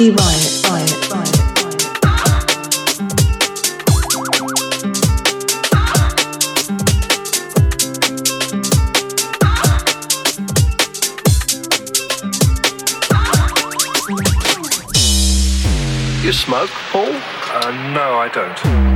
Riot. You smoke, Paul? Uh, no, I don't.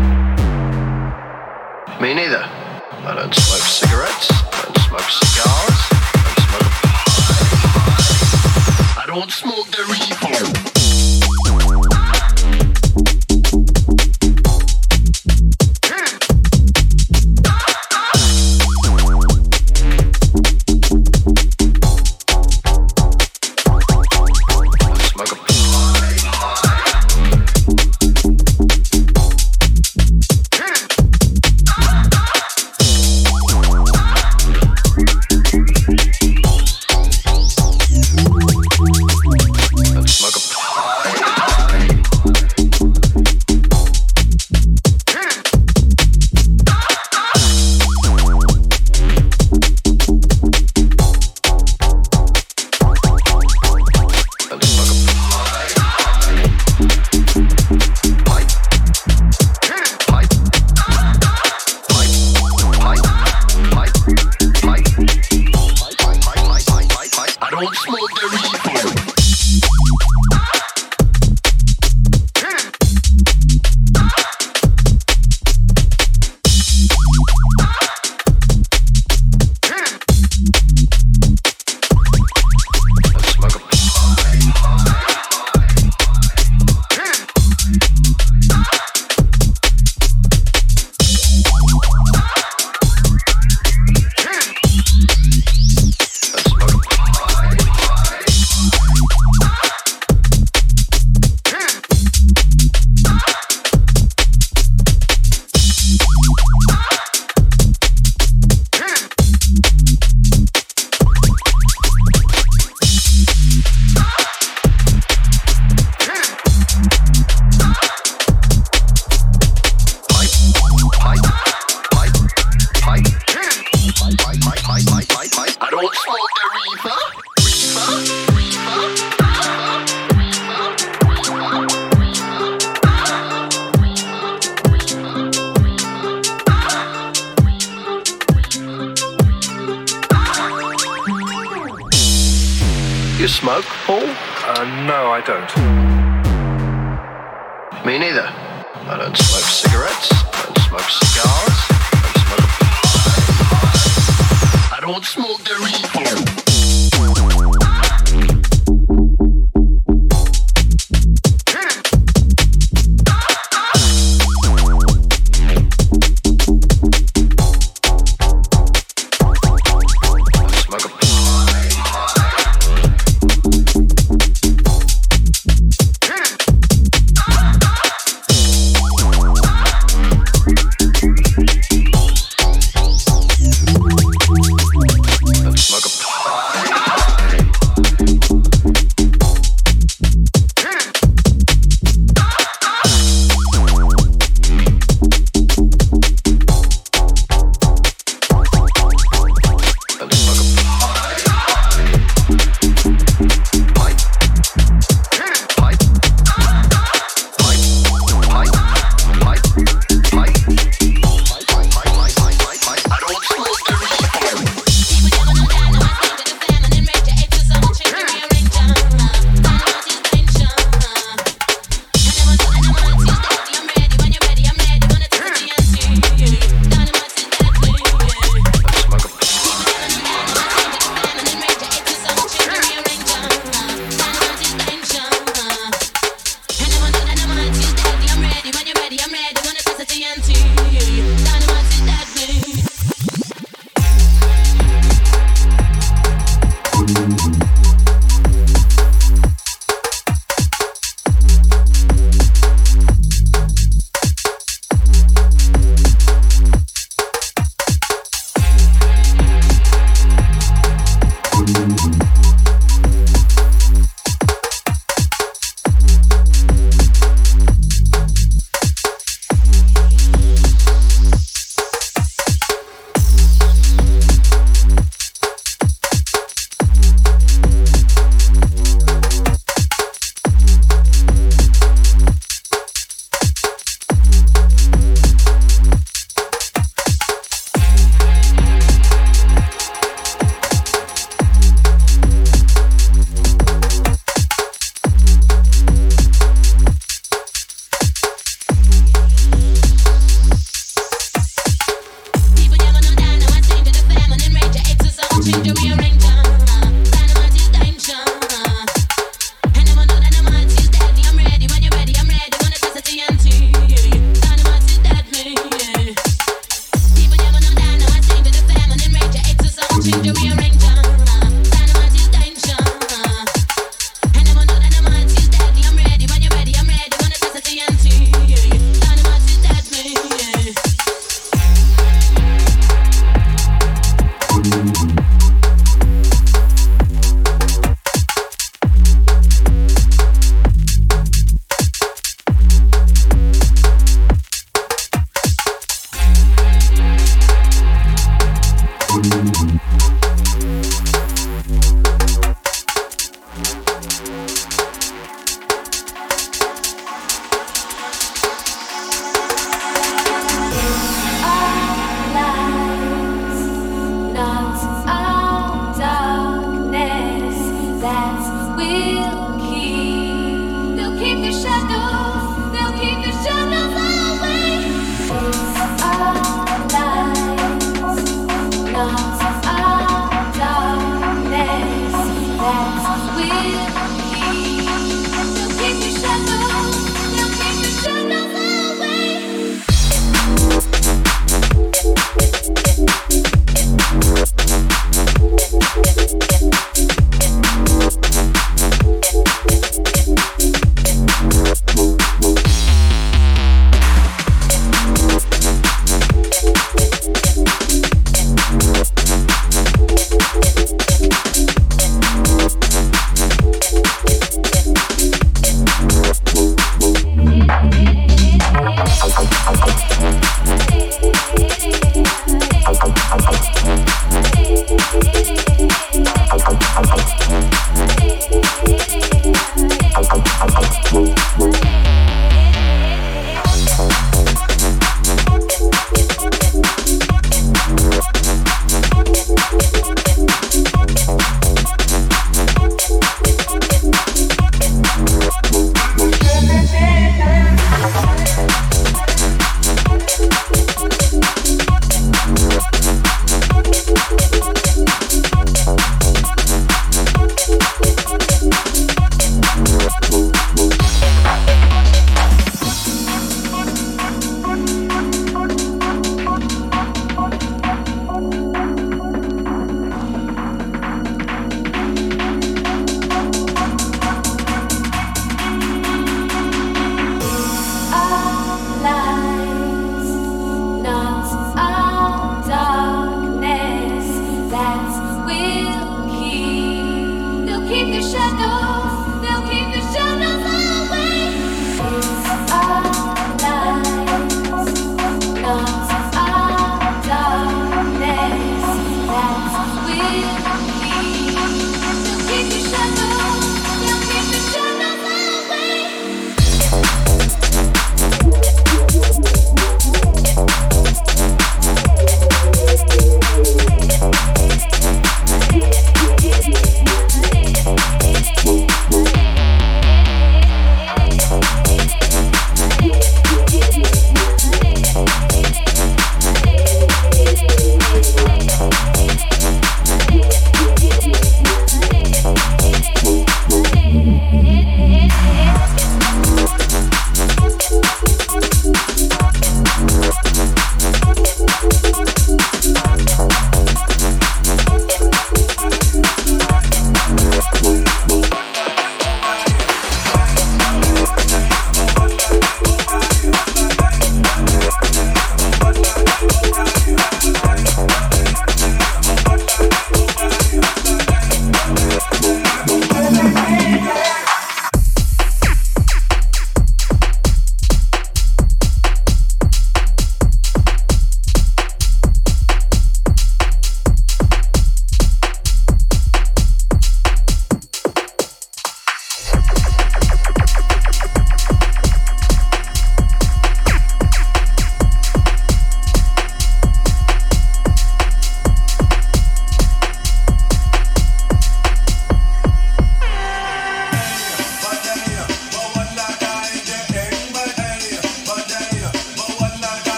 Party Flow.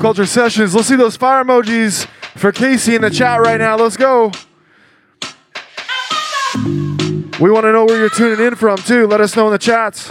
Subculture Sessions. Let's see those fire emojis for Casey in the chat right now. Let's go. We want to know where you're tuning in from too. Let us know in the chats.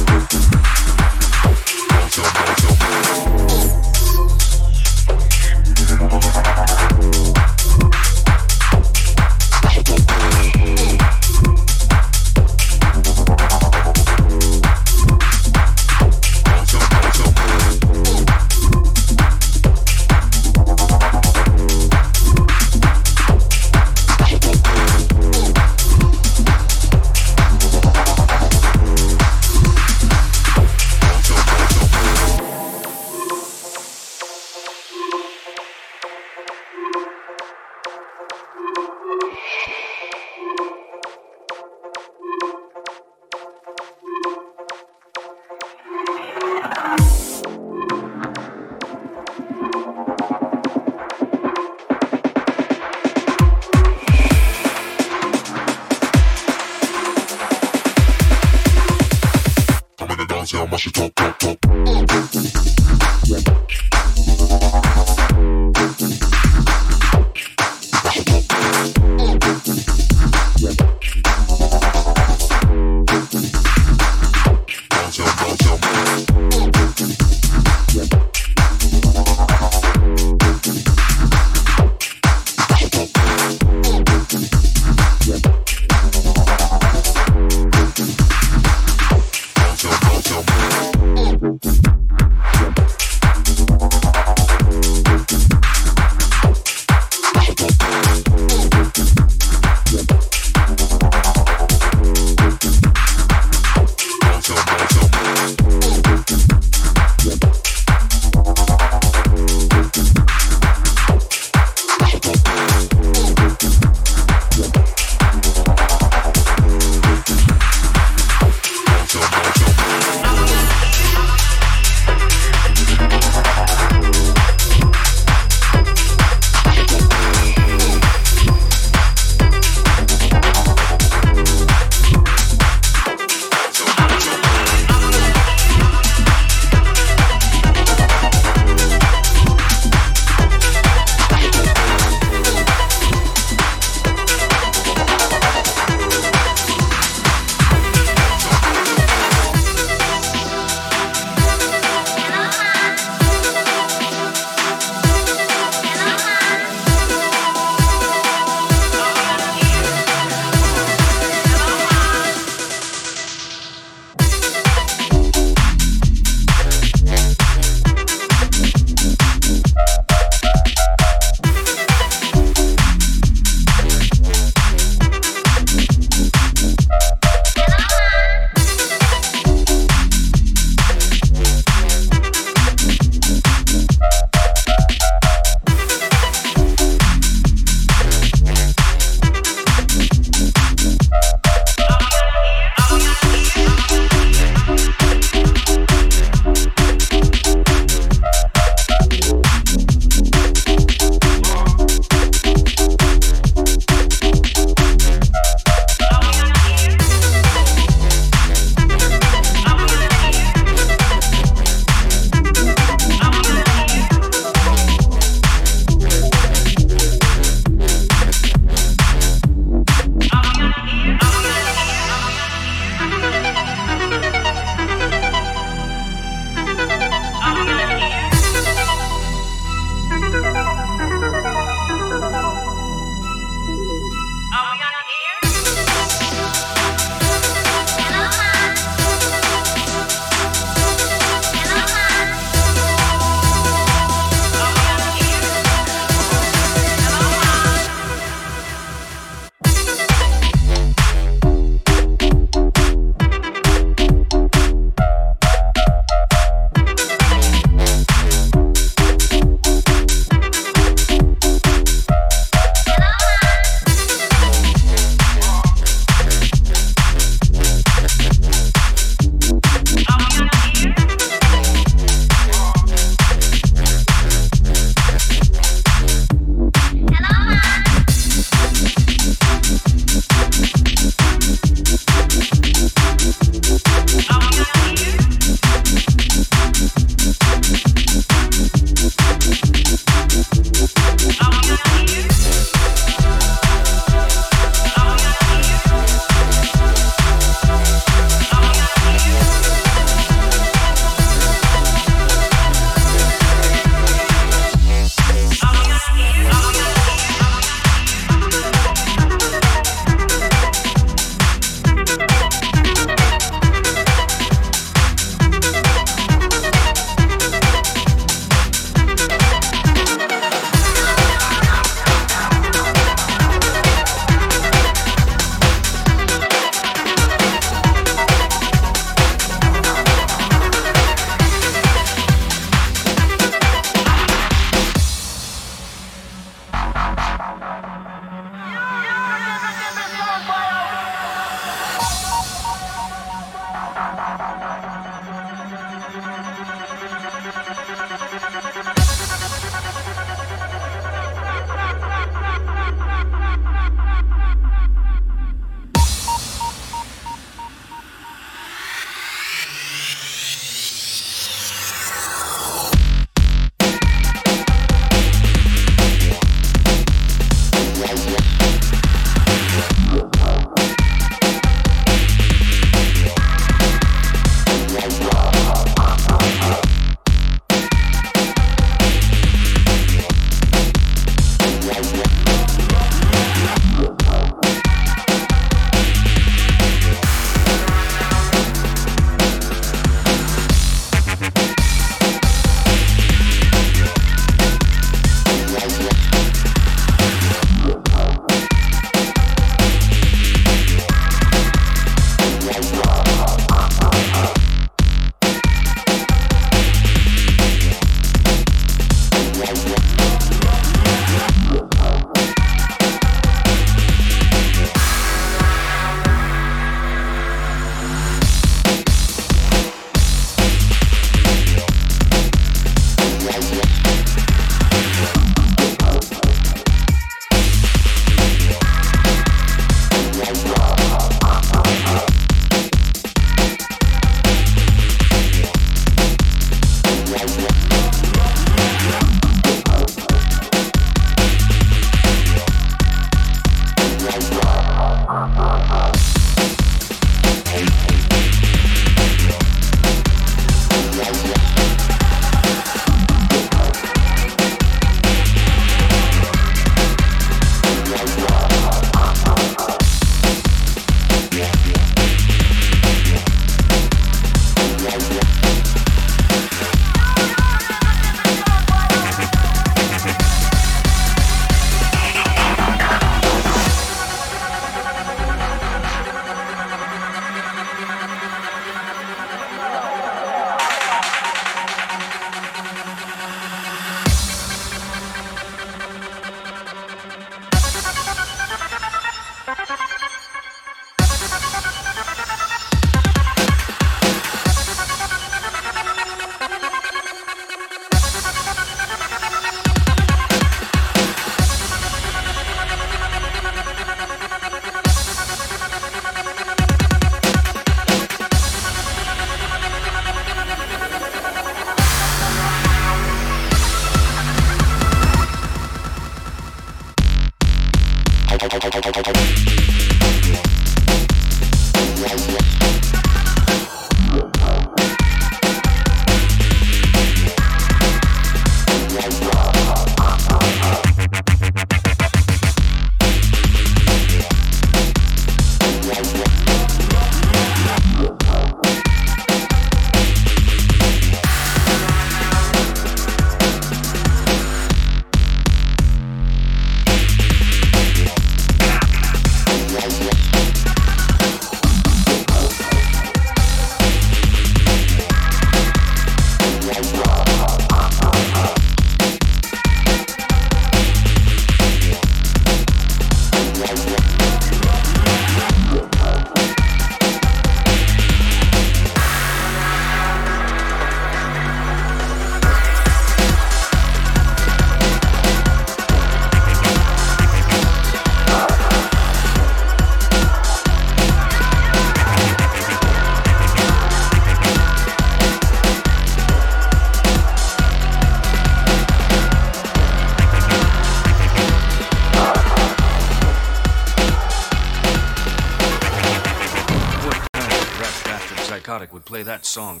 play that song.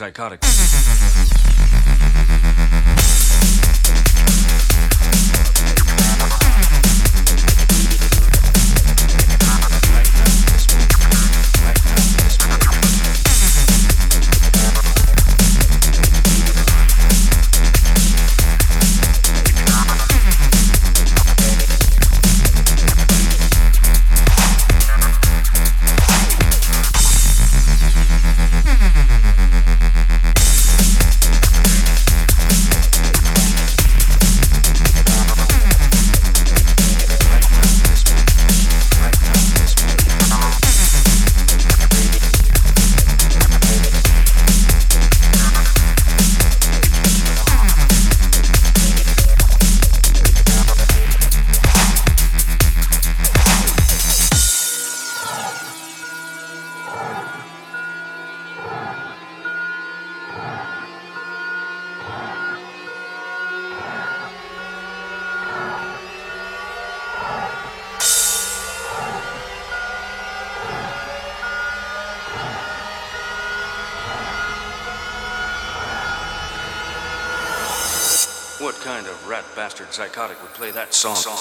psychotic. Psychotic would play that song. song.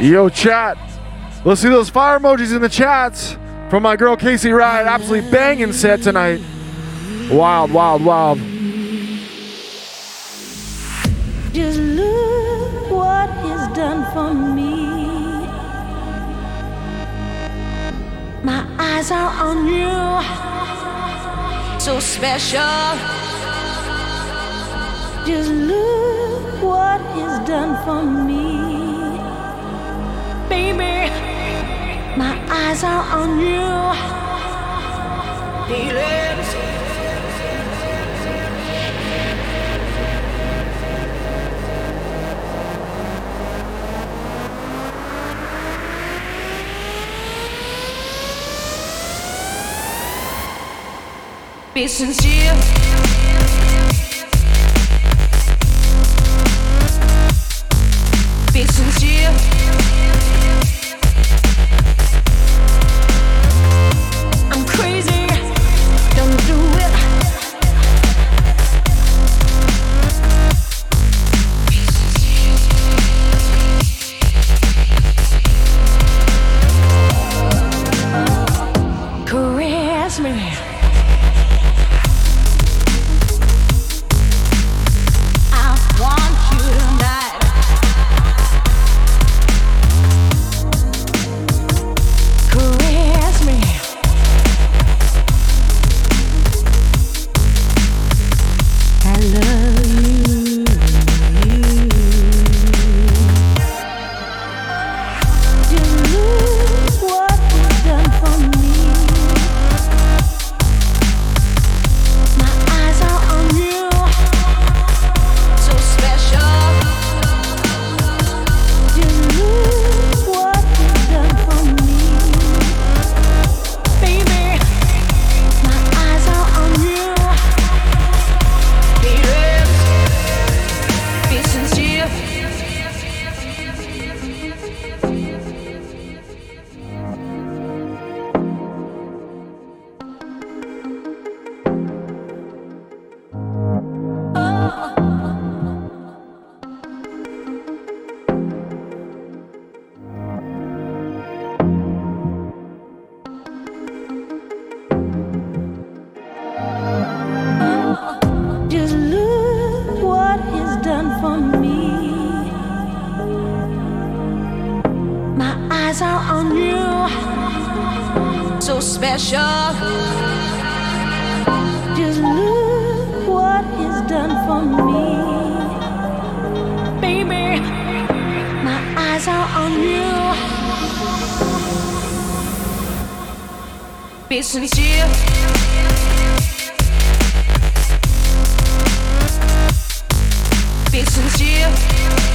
Yo, chat. Let's see those fire emojis in the chats from my girl Casey Ride. Absolutely banging set tonight. Wild, wild, wild. Just look what he's done for me. My eyes are on you, so special. Just look what he's done for me. Eyes are on you. Feelings. Be sincere. Special. Just look what he's done for me, baby. My eyes are on you. Be sincere. Be sincere.